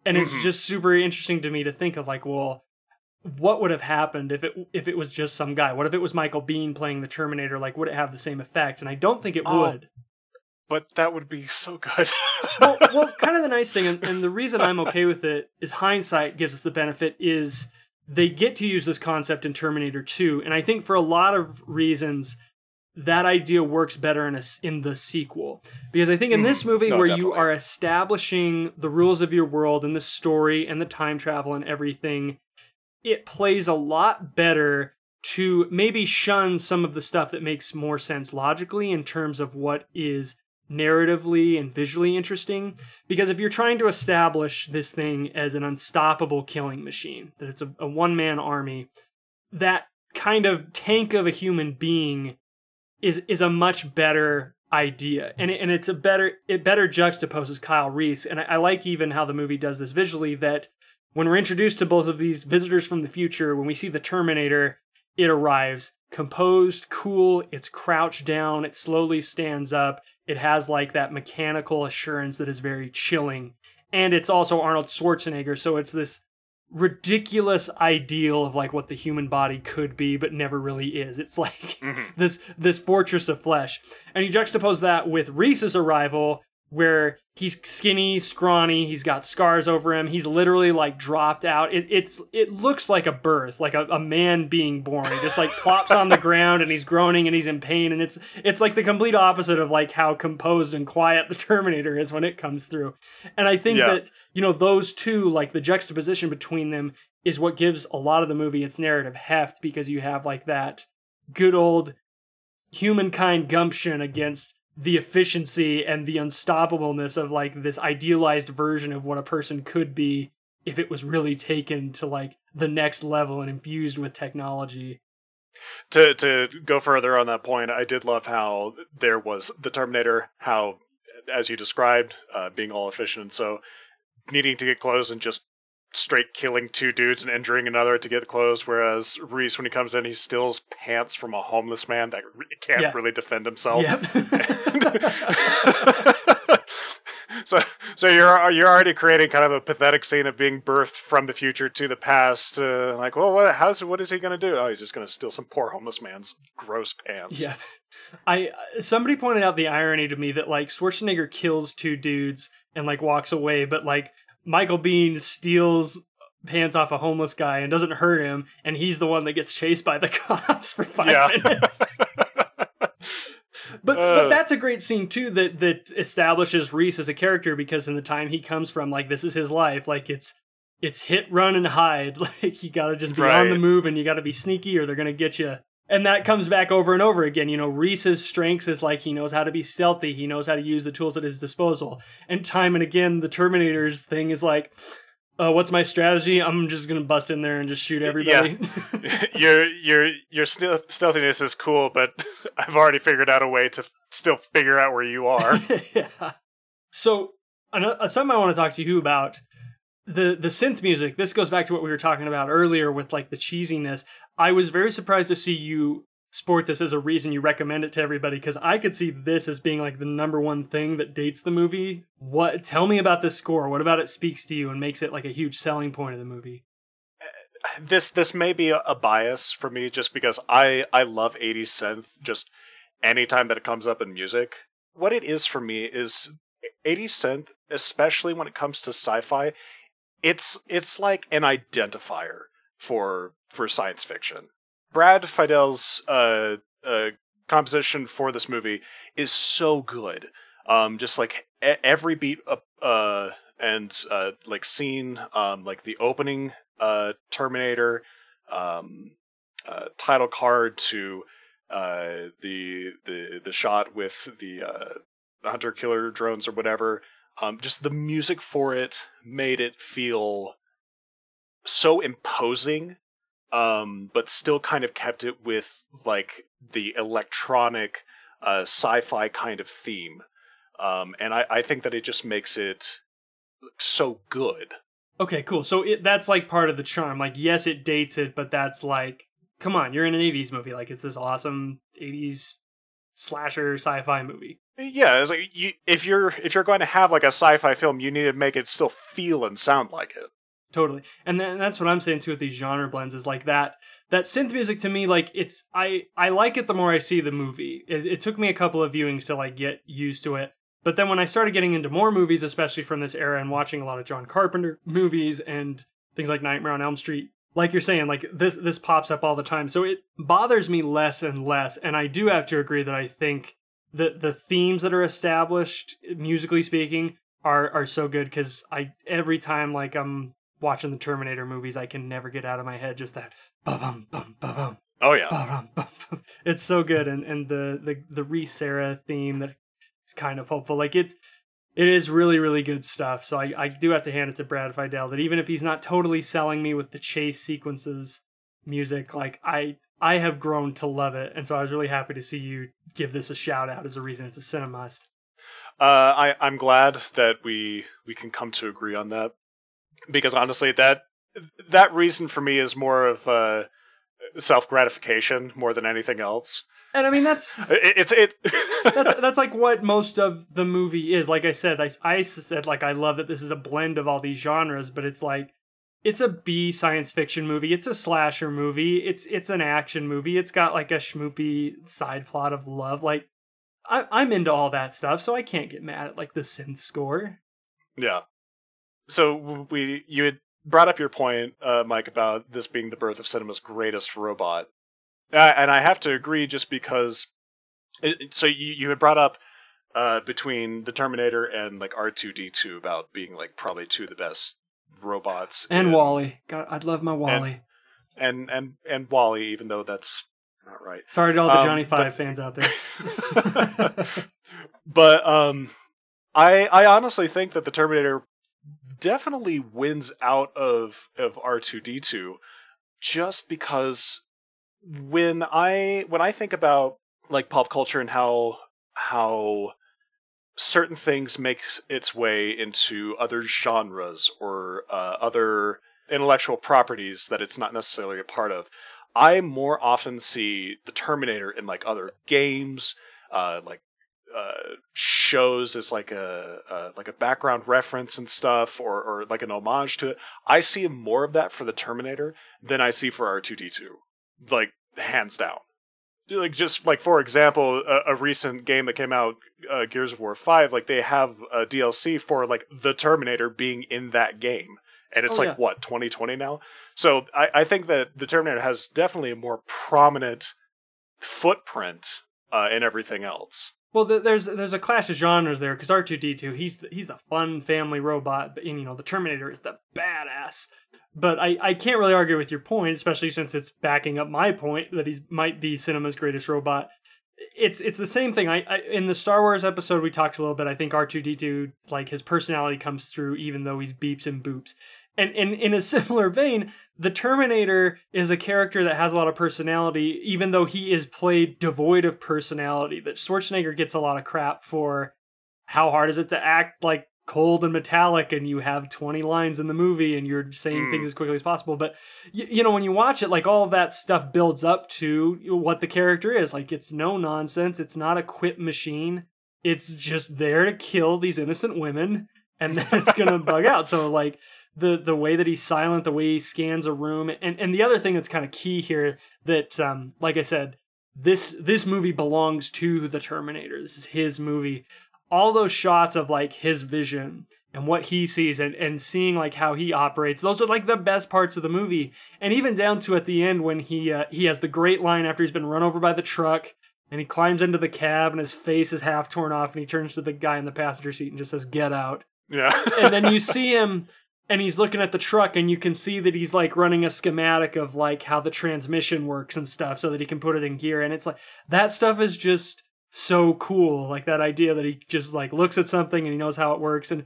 And it's Mhm. just super interesting to me to think of like, well, what would have happened if it if it was just some guy? What if it was Michael Biehn playing the Terminator? Like, would it have the same effect? And I don't think it Oh. would. But that would be so good. well, well, kind of the nice thing, and, and the reason I'm okay with it is hindsight gives us the benefit is they get to use this concept in Terminator 2, and I think for a lot of reasons that idea works better in a in the sequel because I think in this Mhm. movie No, where you are establishing the rules of your world and the story and the time travel and everything, it plays a lot better to maybe shun some of the stuff that makes more sense logically in terms of what is narratively and visually interesting. Because if you're trying to establish this thing as an unstoppable killing machine, that it's a, a one man army, that kind of tank of a human being is is a much better idea and it, and it's a better it better juxtaposes Kyle Reese and I, I like even how the movie does this visually that when we're introduced to both of these visitors from the future when we see the Terminator it arrives composed cool it's crouched down it slowly stands up it has like that mechanical assurance that is very chilling. And it's also Arnold Schwarzenegger so it's this ridiculous ideal of like what the human body could be but never really is. It's like Mhm. this this fortress of flesh. And you juxtapose that with reese's arrival where he's skinny scrawny he's got scars over him. He's literally like dropped out. It, it's it looks like a birth like a, a man being born. He just like plops on the ground and he's groaning and he's in pain. And it's it's like the complete opposite of like how composed and quiet the terminator is when it comes through. And i think Yeah. that you know those two like the juxtaposition between them is what gives a lot of the movie its narrative heft because you have like that good old humankind gumption against the efficiency and the unstoppableness of like this idealized version of what a person could be if it was really taken to like the next level and infused with technology. to to go further on that point, I did love how there was the Terminator, how as you described, uh, being all efficient, so needing to get close and just straight killing two dudes and injuring another to get close. Whereas Reese, when he comes in, he steals pants from a homeless man that can't Yeah. really defend himself. Yep. so so you're you're already creating kind of a pathetic scene of being birthed from the future to the past. Uh, like, well, what how's what is he gonna do? Oh, he's just gonna steal some poor homeless man's gross pants. Yeah. I somebody pointed out the irony to me that like Schwarzenegger kills two dudes and like walks away, but like Michael Biehn steals pants off a homeless guy and doesn't hurt him, and he's the one that gets chased by the cops for five Yeah. minutes. But Uh. but that's a great scene too that that establishes Reese as a character because in the time he comes from, like this is his life. Like it's it's hit, run, and hide. Like you gotta just be on the move and you gotta be sneaky or they're gonna get you. And that comes back over and over again. You know, Reese's strengths is like he knows how to be stealthy. He knows how to use the tools at his disposal. And time and again, the Terminator's thing is like, uh, what's my strategy? I'm just gonna bust in there and just shoot everybody. Yeah. your your your stealthiness is cool, but I've already figured out a way to still figure out where you are. yeah. So ano- something I want to talk to you about the the synth music. This goes back to what we were talking about earlier with like the cheesiness. I was very surprised to see you sport this as a reason you recommend it to everybody because I could see this as being like the number one thing that dates the movie. What? Tell me about this score. What about it speaks to you and makes it like a huge selling point of the movie? Uh, this this may be a, a bias for me just because I I love 80s synth just anytime that it comes up in music. What it is for me is 80s synth, especially when it comes to sci-fi, it's it's like an identifier for for science fiction. Brad Fiedel's uh, uh, composition for this movie is so good. Um, just like every beat up, uh, and uh, like scene, um, like the opening uh, Terminator um, uh, title card to uh, the the the shot with the uh, hunter killer drones or whatever. Um, just the music for it made it feel so imposing, um, but still kind of kept it with like the electronic uh, sci-fi kind of theme. Um, and I, I think that it just makes it so good. Okay, cool. So it, that's like part of the charm. Like, yes, it dates it, but that's like, come on, you're in an '80s movie. Like, it's this awesome '80s slasher sci-fi movie. Yeah, it's like you, if you're if you're going to have like a sci-fi film, you need to make it still feel and sound like it. Totally, and then that's what I'm saying too with these genre blends is like that. That synth music to me, like it's I I like it the more I see the movie. It, it took me a couple of viewings to like get used to it, but then when I started getting into more movies, especially from this era, and watching a lot of John Carpenter movies and things like Nightmare on Elm Street, like you're saying, like this this pops up all the time. So it bothers me less and less. And I do have to agree that I think that the themes that are established, musically speaking, are are so good because I every time like I'm watching the Terminator movies, I can never get out of my head just that bum bum bum bum. Oh yeah, ba-bum, bum, bum. it's so good, and and the the the Reese Sarah theme that is kind of hopeful. Like it's it is really really good stuff. So I I do have to hand it to Brad Fiedel that even if he's not totally selling me with the chase sequences music, like I I have grown to love it, and so I was really happy to see you give this a shout out as a reason it's a cinemust. Uh, I I'm glad that we we can come to agree on that because honestly that that reason for me is more of uh, self gratification more than anything else. And I mean that's it, it's it. that's that's like what most of the movie is. Like I said, I I said like I love that this is a blend of all these genres, but it's like it's a B science fiction movie. It's a slasher movie. It's it's an action movie. It's got like a schmoopy side plot of love. Like I, I'm into all that stuff, so I can't get mad at like the synth score. Yeah. So we you had brought up your point, uh, Mike, about this being the birth of cinema's greatest robot, uh, and I have to agree, just because. It, so you you had brought up uh, between the Terminator and like R two D two about being like probably two of the best robots and in, WALL-E. God, I'd love my WALL-E. And, and and and WALL-E, even though that's not right. Sorry to all the um, Johnny Five but, fans out there. but um, I I honestly think that the Terminator definitely wins out of of R2D2 just because when I when I think about like pop culture and how how certain things makes its way into other genres or uh, other intellectual properties that it's not necessarily a part of. I more often see the Terminator in like other games, uh, like uh, shows as like a, a, like a background reference and stuff, or or like an homage to it. I see more of that for the Terminator than I see for R two D two, like hands down. Like just like for example, a, a recent game that came out, uh, Gears of War five, like they have a DLC for like the Terminator being in that game, and it's oh, like yeah. what 2020 now. So I, I think that the Terminator has definitely a more prominent footprint uh, in everything else. Well, there's there's a clash of genres there because R two D two he's the, he's a fun family robot, but and, you know the Terminator is the badass. But I, I can't really argue with your point, especially since it's backing up my point that he might be cinema's greatest robot. It's it's the same thing. I, I in the Star Wars episode we talked a little bit. I think R two D two like his personality comes through even though he's beeps and boops. And, and in a similar vein, the Terminator is a character that has a lot of personality, even though he is played devoid of personality. That Schwarzenegger gets a lot of crap for how hard is it to act like cold and metallic and you have 20 lines in the movie and you're saying mm. things as quickly as possible but you, you know when you watch it like all that stuff builds up to what the character is like it's no nonsense it's not a quit machine it's just there to kill these innocent women and then it's gonna bug out so like the the way that he's silent, the way he scans a room, and and the other thing that's kind of key here that, um, like I said, this this movie belongs to the Terminator. This is his movie. All those shots of like his vision and what he sees and, and seeing like how he operates. Those are like the best parts of the movie. And even down to at the end when he uh, he has the great line after he's been run over by the truck and he climbs into the cab and his face is half torn off and he turns to the guy in the passenger seat and just says get out. Yeah. And then you see him and he's looking at the truck and you can see that he's like running a schematic of like how the transmission works and stuff so that he can put it in gear. And it's like that stuff is just so cool like that idea that he just like looks at something and he knows how it works. And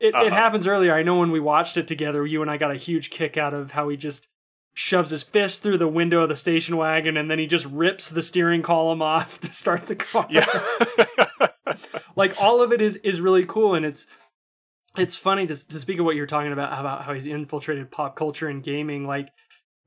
it, uh-huh. it happens earlier. I know when we watched it together you and i got a huge kick out of how he just shoves his fist through the window of the station wagon and then he just rips the steering column off to start the car. Yeah. Like all of it is is really cool and it's it's funny to, to speak of what you're talking about about how he's infiltrated pop culture and gaming. Like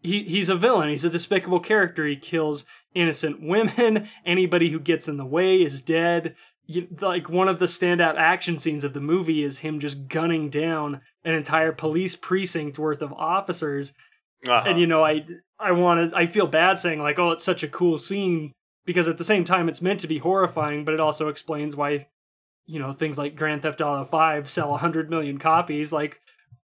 he he's a villain. He's a despicable character. He kills innocent women. Anybody who gets in the way is dead. You, like one of the standout action scenes of the movie is him just gunning down an entire police precinct worth of officers. Uh-huh. and you know i i want to i feel bad saying like oh it's such a cool scene because at the same time it's meant to be horrifying but it also explains why you know things like grand theft auto 5 sell 100 million copies. Like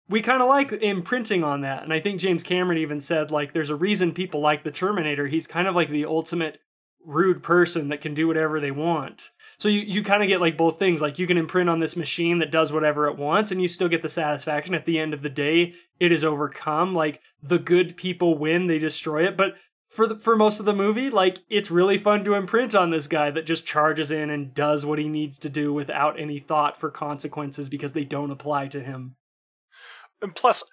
we kind of like imprinting on that and i think james cameron even said like there's a reason people like the terminator. He's kind of like the ultimate rude person that can do whatever they want. So you, you kind of get like both things like you can imprint on this machine that does whatever it wants and you still get the satisfaction. At the end of the day it is overcome like the good people win they destroy it. But for the, for most of the movie like it's really fun to imprint on this guy that just charges in and does what he needs to do without any thought for consequences because they don't apply to him And plus,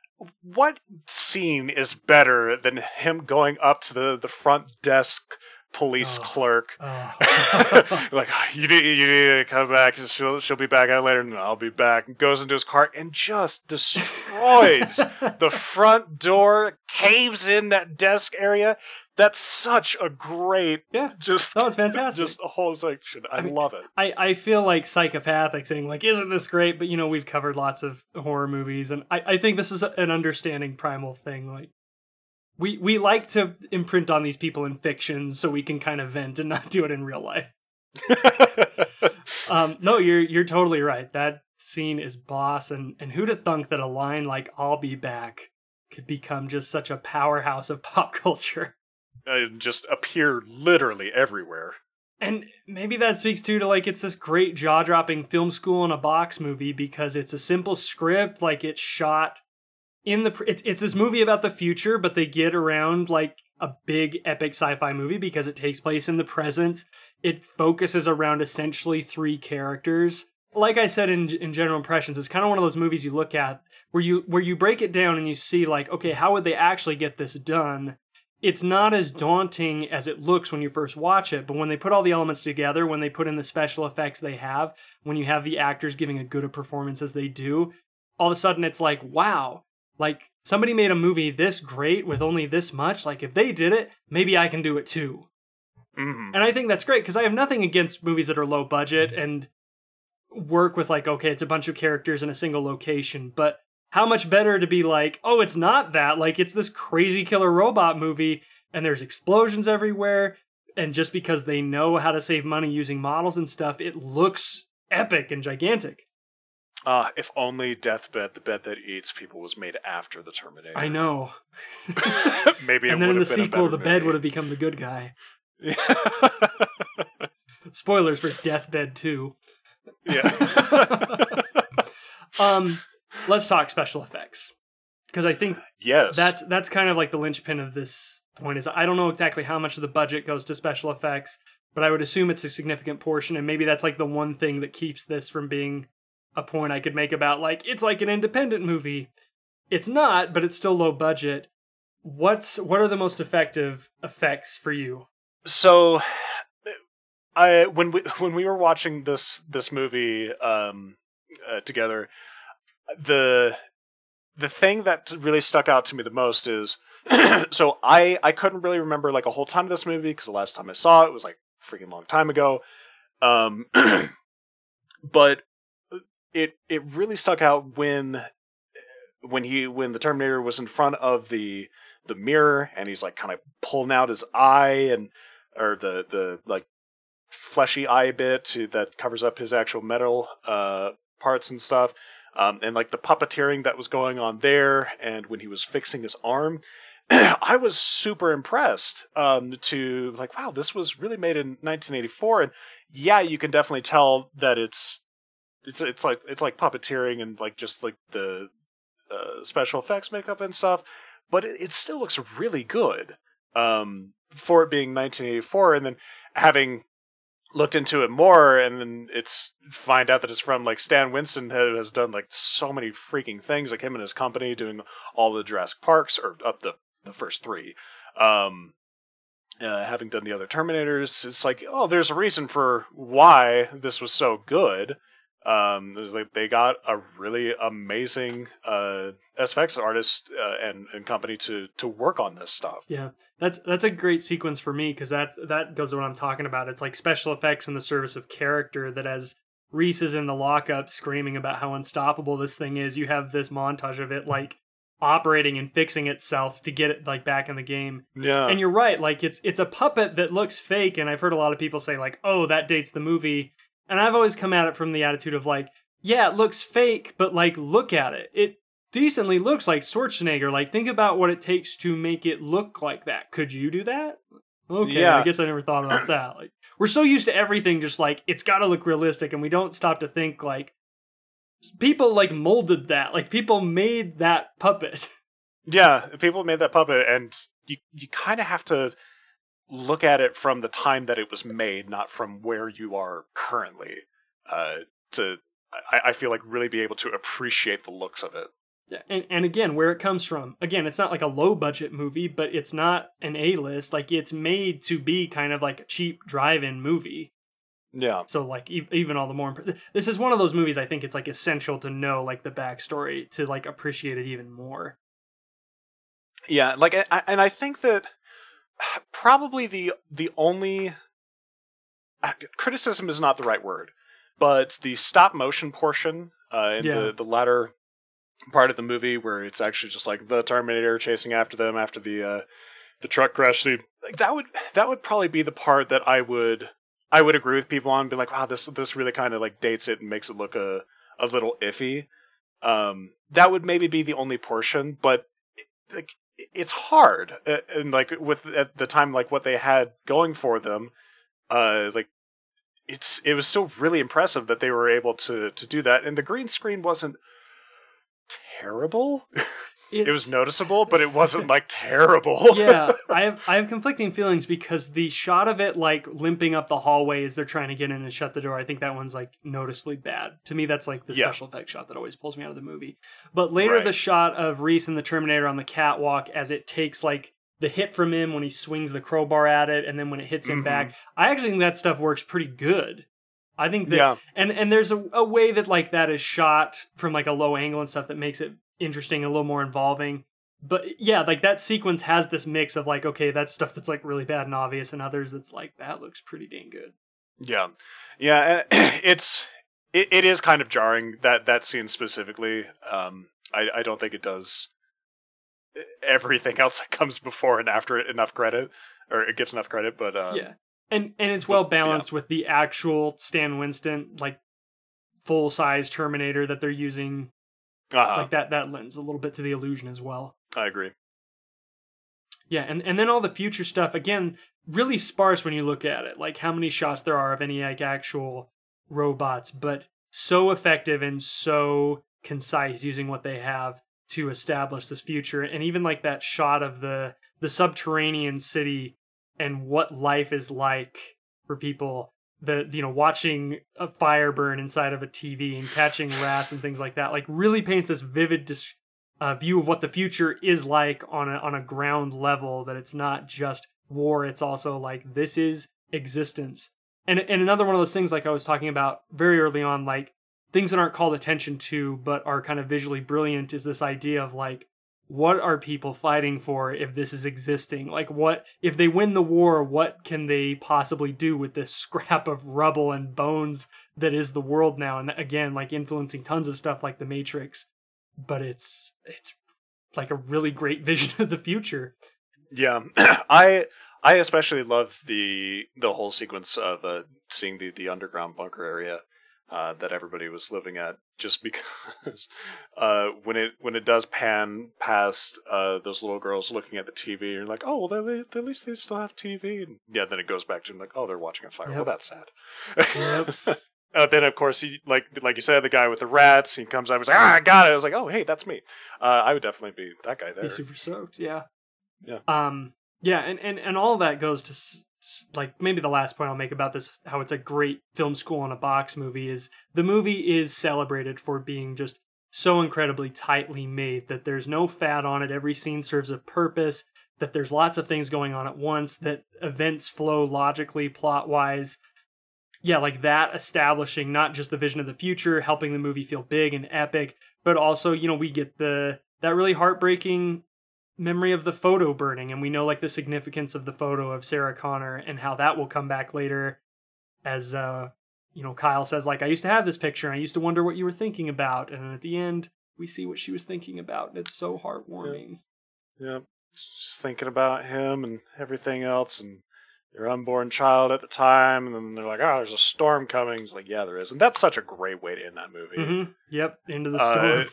what scene is better than him going up to the, the front desk police Oh. clerk? Oh. like ah, you need you need to come back. She'll she'll be back out later. No, I'll be back. And goes into his car and just destroys the front door, caves in that desk area. That's such a great yeah just No, it's fantastic. just a whole section. I, I mean, love it. I, I feel like psychopathic saying like isn't this great but you know we've covered lots of horror movies and I, I think this is an understanding primal thing like we we like to imprint on these people in fiction so we can kind of vent and not do it in real life um no you're you're totally right that scene is boss and and who'd have thunk that a line like i'll be back could become just such a powerhouse of pop culture Uh, just appear literally everywhere. And maybe that speaks too to like it's this great jaw dropping film school in a box movie because it's a simple script, like it's shot in the it's it's this movie about the future, but they get around like a big epic sci-fi movie because it takes place in the present. It focuses around essentially three characters. Like I said in in general impressions, it's kind of one of those movies you look at where you where you break it down and you see like, okay, how would they actually get this done? It's not as daunting as it looks when you first watch it, but when they put all the elements together, when they put in the special effects they have, when you have the actors giving a good a performance as they do, all of a sudden it's like, wow, like somebody made a movie this great with only this much. Like if they did it, maybe I can do it too. hmm And I think that's great because I have nothing against movies that are low budget and work with like, okay, it's a bunch of characters in a single location, but how much better to be like, oh, it's not that. Like, it's this crazy killer robot movie, and there's explosions everywhere. And just because they know how to save money using models and stuff, it looks epic and gigantic. Uh, if only Deathbed, the bed that eats people, was made after the Terminator. I know. Maybe and then in the have been a sequel, the bed movie. would have become the good guy. Yeah. Spoilers for Deathbed 2. yeah. Um, let's talk special effects. Because I think yes. that's that's kind of like the linchpin of this point is I don't know exactly how much of the budget goes to special effects, but I would assume it's a significant portion, and maybe that's like the one thing that keeps this from being a point I could make about like it's like an independent movie. It's not, but it's still low budget. What's what are the most effective effects for you? so. I when we when we were watching this this movie um, uh, together, the the thing that really stuck out to me the most is so I I couldn't really remember like a whole ton of this movie because the last time I saw it was like freaking long time ago. Um, but it it really stuck out when when he when the Terminator was in front of the the mirror and he's like kind of pulling out his eye and or the the like fleshy eye bit to, that covers up his actual metal uh parts and stuff um, and like the puppeteering that was going on there, and when he was fixing his arm, I was super impressed. Um, to like, wow, this was really made in 1984, and yeah, you can definitely tell that it's it's it's like it's like puppeteering and like just like the uh, special effects makeup and stuff, but it, it still looks really good. Um, for it being 1984, and then having looked into it more and then it's find out that it's from like Stan Winston who has done like so many freaking things like him and his company doing all the Jurassic Parks or up the the first three. Um uh, having done the other Terminators it's like oh there's a reason for why this was so good Um, there's like they got a really amazing uh, SFX artist uh, and and company to to work on this stuff. Yeah, that's that's a great sequence for me because that that goes to what I'm talking about. It's like special effects in the service of character. That as Reese is in the lockup screaming about how unstoppable this thing is, you have this montage of it like operating and fixing itself to get it like back in the game. Yeah, And you're right, like it's it's a puppet that looks fake, and I've heard a lot of people say like, "Oh, that dates the movie," and I've always come at it from the attitude of like, "Yeah, it looks fake, but like, look at it. It decently looks like Schwarzenegger. Like, think about what it takes to make it look like that. Could you do that?" Okay, Yeah. I guess I never thought about that. Like, we're so used to everything just like it's got to look realistic, and we don't stop to think like people like molded that. Like, people made that puppet. yeah. People made that puppet, and you you kind of have to look at it from the time that it was made, not from where you are currently. Uh, to I, I feel like really be able to appreciate the looks of it. Yeah, and, and again, where it comes from. Again, it's not like a low budget movie, but it's not an A list. Like it's made to be kind of like a cheap drive-in movie. Yeah. So like e- even all the more. Imp- this is one of those movies. I think it's like essential to know like the backstory to like appreciate it even more. Yeah, like I, and I think that probably the the only uh, criticism is not the right word, but the stop motion portion uh, in Yeah. the the latter part of the movie where it's actually just like the Terminator chasing after them after the uh, the truck crash scene. Like that would that would probably be the part that I would I would agree with people on, be like, wow, this this really kind of like dates it and makes it look a a little iffy. Um, that would maybe be the only portion, but like it's hard uh, and like with at the time like what they had going for them uh like it's it was still really impressive that they were able to to do that and the green screen wasn't terrible It's, it was noticeable but it wasn't like terrible yeah, I have I have conflicting feelings because the shot of it like limping up the hallway as they're trying to get in and shut the door, I think that one's like noticeably bad. To me, that's like the Yeah. special effect shot that always pulls me out of the movie. But later, Right. the shot of Reese and the Terminator on the catwalk as it takes like the hit from him when he swings the crowbar at it, and then when it hits him Mhm. back, I actually think that stuff works pretty good. I think that yeah and and there's a, a way that like that is shot from like a low angle and stuff that makes it interesting a little more involving. But yeah like that sequence has this mix of like okay that's stuff that's like really bad and obvious and others that's like that looks pretty dang good. Yeah. Yeah it's it, it is kind of jarring that that scene specifically. Um i i don't think it does everything else that comes before and after it enough credit or it gets enough credit but uh yeah. And and it's well, well balanced with the actual stan winston like full size terminator that they're using uh-huh, like that that lends a little bit to the illusion as well i agree Yeah, and, and then all the future stuff again, really sparse when you look at it. Like how many shots there are of any like actual robots, but so effective and so concise using what they have to establish this future. And even like that shot of the the subterranean city and what life is like for people. The you know watching a fire burn inside of a TV and catching rats and things like that, like really paints this vivid dis- uh, view of what the future is like on a on a ground level. That it's not just war; it's also like this is existence. And and another one of those things, like I was talking about very early on, like things that aren't called attention to but are kind of visually brilliant, is this idea of like what are people fighting for if this is existing? Like what if they win the war, what can they possibly do with this scrap of rubble and bones that is the world now? And again, like influencing tons of stuff like the Matrix but it's it's like a really great vision of the future. Yeah, I I especially love the the whole sequence of uh, seeing the the underground bunker area uh, that everybody was living at, just because uh, when it when it does pan past uh, those little girls looking at the TV, you're like, oh well, they, they, at least they still have TV. And yeah, then it goes back to them, like, oh, they're watching a fire. Yep. Well, that's sad. Yep. Uh, then of course he like like you said the guy with the rats he comes out and was like ah I got it I was like oh hey that's me uh, I would definitely be that guy there Be super soaked, yeah. Yeah. Um. Yeah, and and and all that goes to like maybe the last point I'll make about this, how it's a great film school in a box movie is the movie is celebrated for being just so incredibly tightly made that there's no fat on it. Every scene serves a purpose. That there's lots of things going on at once. That events flow logically, plot wise. yeah, like that establishing not just the vision of the future, helping the movie feel big and epic, but also, you know, we get the that really heartbreaking memory of the photo burning and we know like the significance of the photo of Sarah Connor and how that will come back later as uh you know, Kyle says like I used to have this picture and I used to wonder what you were thinking about and at the end we see what she was thinking about and it's so heartwarming. Yeah. Just thinking about him and everything else and your unborn child at the time, and then they're like, "Oh, there's a storm coming." It's like, "Yeah, there is," and that's such a great way to end that movie. Mm-hmm. Yep, into the storm. Uh,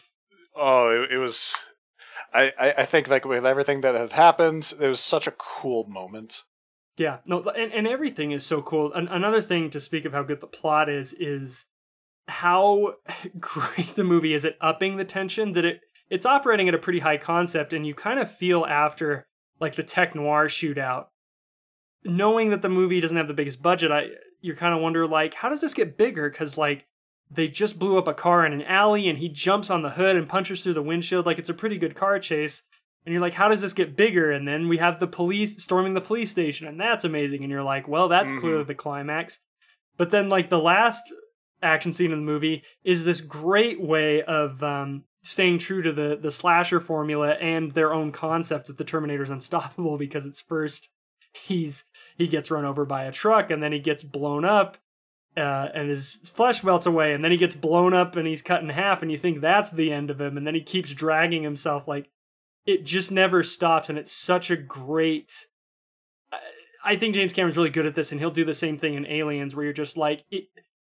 oh, it, it was. I, I, think like with everything that had happened, it was such a cool moment. Yeah, no, and, and everything is so cool. An- another thing to speak of how good the plot is is how great the movie is at upping the tension. That it it's operating at a pretty high concept, and you kind of feel after like the tech noir shootout knowing that the movie doesn't have the biggest budget, I you kind of wonder like how does this get bigger? Because like they just blew up a car in an alley and he jumps on the hood and punches through the windshield like it's a pretty good car chase. And you're like, how does this get bigger? And then we have the police storming the police station, and that's amazing. And you're like, well, that's mm-hmm. clearly the climax. But then, like, the last action scene in the movie is this great way of um, staying true to the the slasher formula and their own concept that the Terminator's unstoppable because it's first he's he gets run over by a truck and then he gets blown up uh, and his flesh melts away and then he gets blown up and he's cut in half and you think that's the end of him and then he keeps dragging himself like it just never stops and it's such a great I think James Cameron's really good at this and he'll do the same thing in Aliens where you're just like it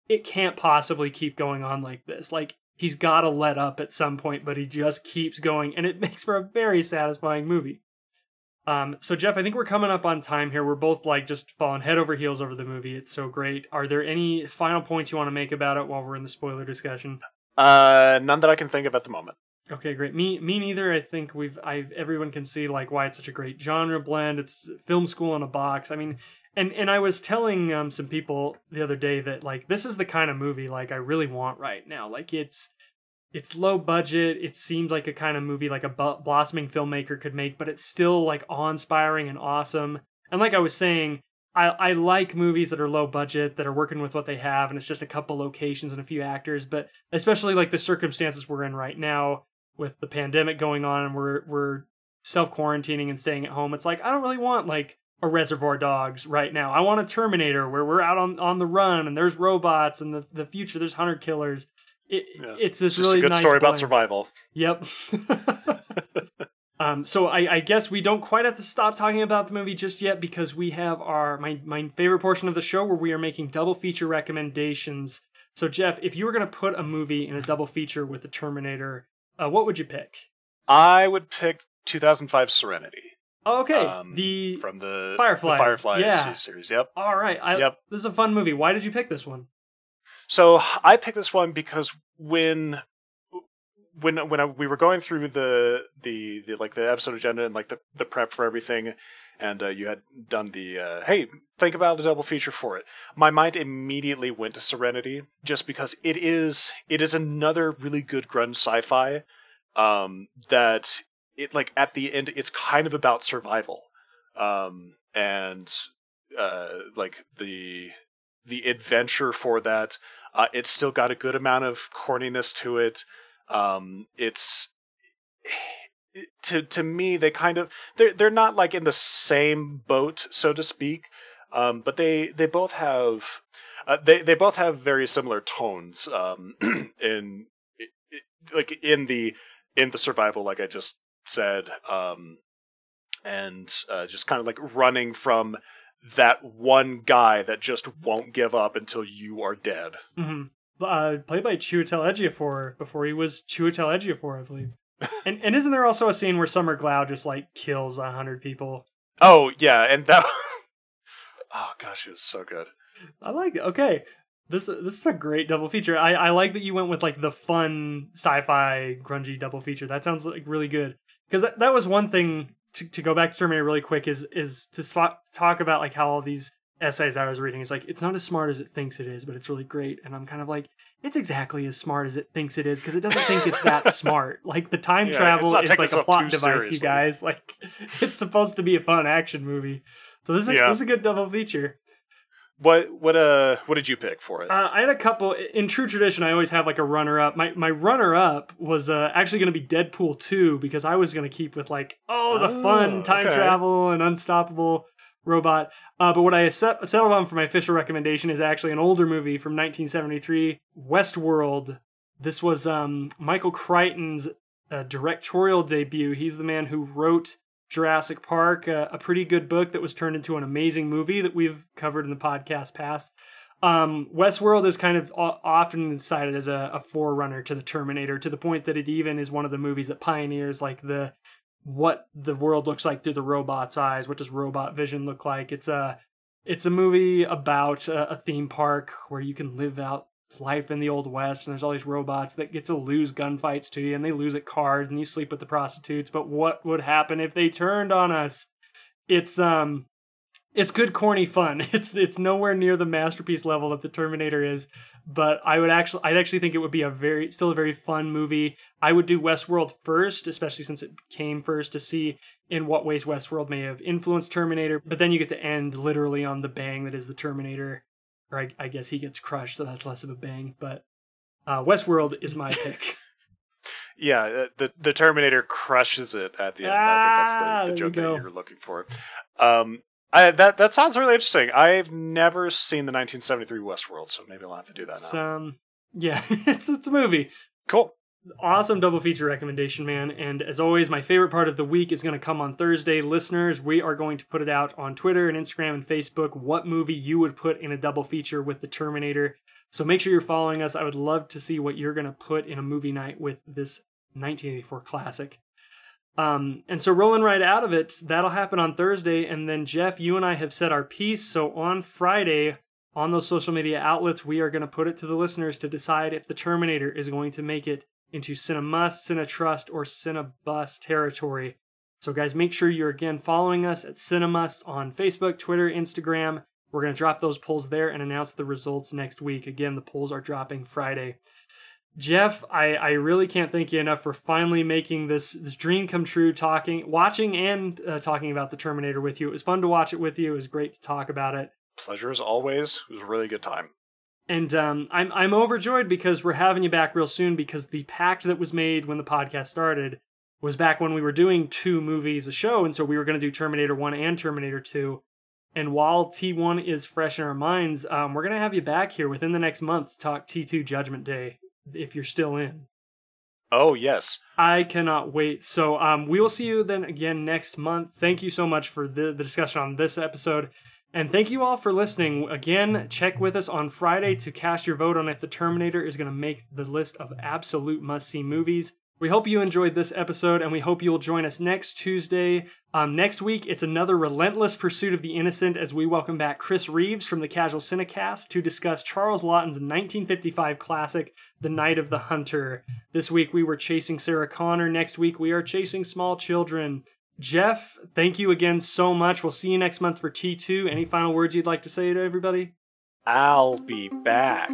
it can't possibly keep going on like this. Like he's got to let up at some point but he just keeps going and it makes for a very satisfying movie um, so Jeff, I think we're coming up on time here. We're both like just falling head over heels over the movie. It's so great. Are there any final points you want to make about it while we're in the spoiler discussion? Uh, none that I can think of at the moment. Okay, great. Me, me neither. I think we've, I everyone can see like why it's such a great genre blend. It's film school in a box. I mean, and and I was telling um some people the other day that like this is the kind of movie like I really want right now. Like it's it's low budget. It seems like a kind of movie like a blossoming filmmaker could make, but it's still like awe-inspiring and awesome. And like I was saying, I, I like movies that are low budget that are working with what they have, and it's just a couple locations and a few actors. But especially like the circumstances we're in right now with the pandemic going on, and we're we're self quarantining and staying at home. It's like I don't really want like a Reservoir Dogs right now. I want a Terminator where we're out on, on the run and there's robots and the the future there's hunter killers it, yeah. it's this Just really a good nice story blend. about survival. Yep. um, so I, I, guess we don't quite have to stop talking about the movie just yet because we have our my my favorite portion of the show where we are making double feature recommendations. So Jeff, if you were going to put a movie in a double feature with the Terminator, uh, what would you pick? I would pick 2005 Serenity. Oh, okay, um, the from the Firefly, the Firefly yeah. series. Yep. All right. I, yep. This is a fun movie. Why did you pick this one? So I picked this one because when when when we were going through the, the, the like the episode agenda and like the the prep for everything, and uh, you had done the uh, hey think about a double feature for it. My mind immediately went to Serenity just because it is it is another really good grunge sci-fi um, that it like at the end it's kind of about survival um, and uh, like the the adventure for that uh, it's still got a good amount of corniness to it. Um, it's to to me they kind of they're they're not like in the same boat so to speak, um, but they they both have uh, they they both have very similar tones um, in like in the in the survival like I just said um, and uh, just kind of like running from that one guy that just won't give up until you are dead. Mm-hmm. Uh, played by Chiwetel Ejiofor before he was Chiwetel Ejiofor, I believe. and and isn't there also a scene where Summer Glau just like kills a hundred people? Oh yeah, and that. oh gosh, it was so good. I like it. Okay, this this is a great double feature. I I like that you went with like the fun sci-fi grungy double feature. That sounds like really good because that, that was one thing to, to go back to Terminator really quick is is to spot, talk about like how all these essays I was reading is like it's not as smart as it thinks it is, but it's really great. And I'm kind of like, it's exactly as smart as it thinks it is because it doesn't think it's that smart. Like the time yeah, travel is like a plot device, seriously. you guys. Like it's supposed to be a fun action movie. So this is yeah. this is a good double feature. What what uh what did you pick for it? Uh, I had a couple. In true tradition, I always have like a runner up. My my runner up was uh, actually going to be Deadpool two because I was going to keep with like oh the Oh, fun time okay. travel and unstoppable robot. Uh, but what I set, settled on for my official recommendation is actually an older movie from 1973, Westworld. This was um, Michael Crichton's uh, directorial debut. He's the man who wrote Jurassic Park, uh, a pretty good book that was turned into an amazing movie that we've covered in the podcast past. Um, Westworld is kind of often cited as a, a forerunner to the Terminator, to the point that it even is one of the movies that pioneers like the what the world looks like through the robot's eyes. What does robot vision look like? It's a it's a movie about a, a theme park where you can live out life in the old west and there's all these robots that get to lose gunfights to you and they lose at cards and you sleep with the prostitutes. But what would happen if they turned on us? It's um it's good corny fun. It's it's nowhere near the masterpiece level that the terminator is but i would actually i'd actually think it would be a very still a very fun movie. I would do westworld first especially since it came first to see in what ways westworld may have influenced terminator but then you get to end literally on the bang that is the terminator or I, I guess he gets crushed, so that's less of a bang. But uh, Westworld is my pick. Yeah, uh, the the Terminator crushes it at the end. I Ah, think that's the, the joke go. that you're looking for. Um, I, that that sounds really interesting. I've never seen the 1973 Westworld, so maybe I'll have to do that It's, now. um, yeah, it's it's a movie. Cool. Awesome double feature recommendation, man. And as always, my favorite part of the week is going to come on Thursday. Listeners, we are going to put it out on Twitter and Instagram and Facebook what movie you would put in a double feature with the Terminator. So make sure you're following us. I would love to see what you're going to put in a movie night with this 1984 classic. Um, and so rolling right out of it, that'll happen on Thursday. And then Jeff, you and I have said our piece. So on Friday, on those social media outlets, we are going to put it to the listeners to decide if the Terminator is going to make it into Cinemust, Cinetrust, or Cinebust territory. So, guys, make sure you're again following us at Cinemust on Facebook, Twitter, Instagram. We're going to drop those polls there and announce the results next week. Again, the polls are dropping Friday. Jeff, I, I really can't thank you enough for finally making this this dream come true. Talking, watching, and uh, talking about the Terminator with you. It was fun to watch it with you. It was great to talk about it. Pleasure as always. It was a really good time. And um, I'm I'm overjoyed because we're having you back real soon because the pact that was made when the podcast started was back when we were doing two movies a show, and so we were going to do Terminator One and Terminator Two. And while T1 is fresh in our minds, um, we're going to have you back here within the next month to talk T2 Judgment Day if you're still in. Oh yes. I cannot wait. So um, we will see you then again next month. Thank you so much for the, the discussion on this episode. And thank you all for listening. Again, check with us on Friday to cast your vote on if The Terminator is going to make the list of absolute must see movies. We hope you enjoyed this episode and we hope you'll join us next Tuesday. Um, next week, it's another relentless pursuit of the innocent as we welcome back Chris Reeves from the Casual Cinecast to discuss Charles Laughton's 1955 classic, The Night of the Hunter. This week, we were chasing Sarah Connor. Next week, we are chasing small children. Jeff, thank you again so much. We'll see you next month for T2. Any final words you'd like to say to everybody? I'll be back.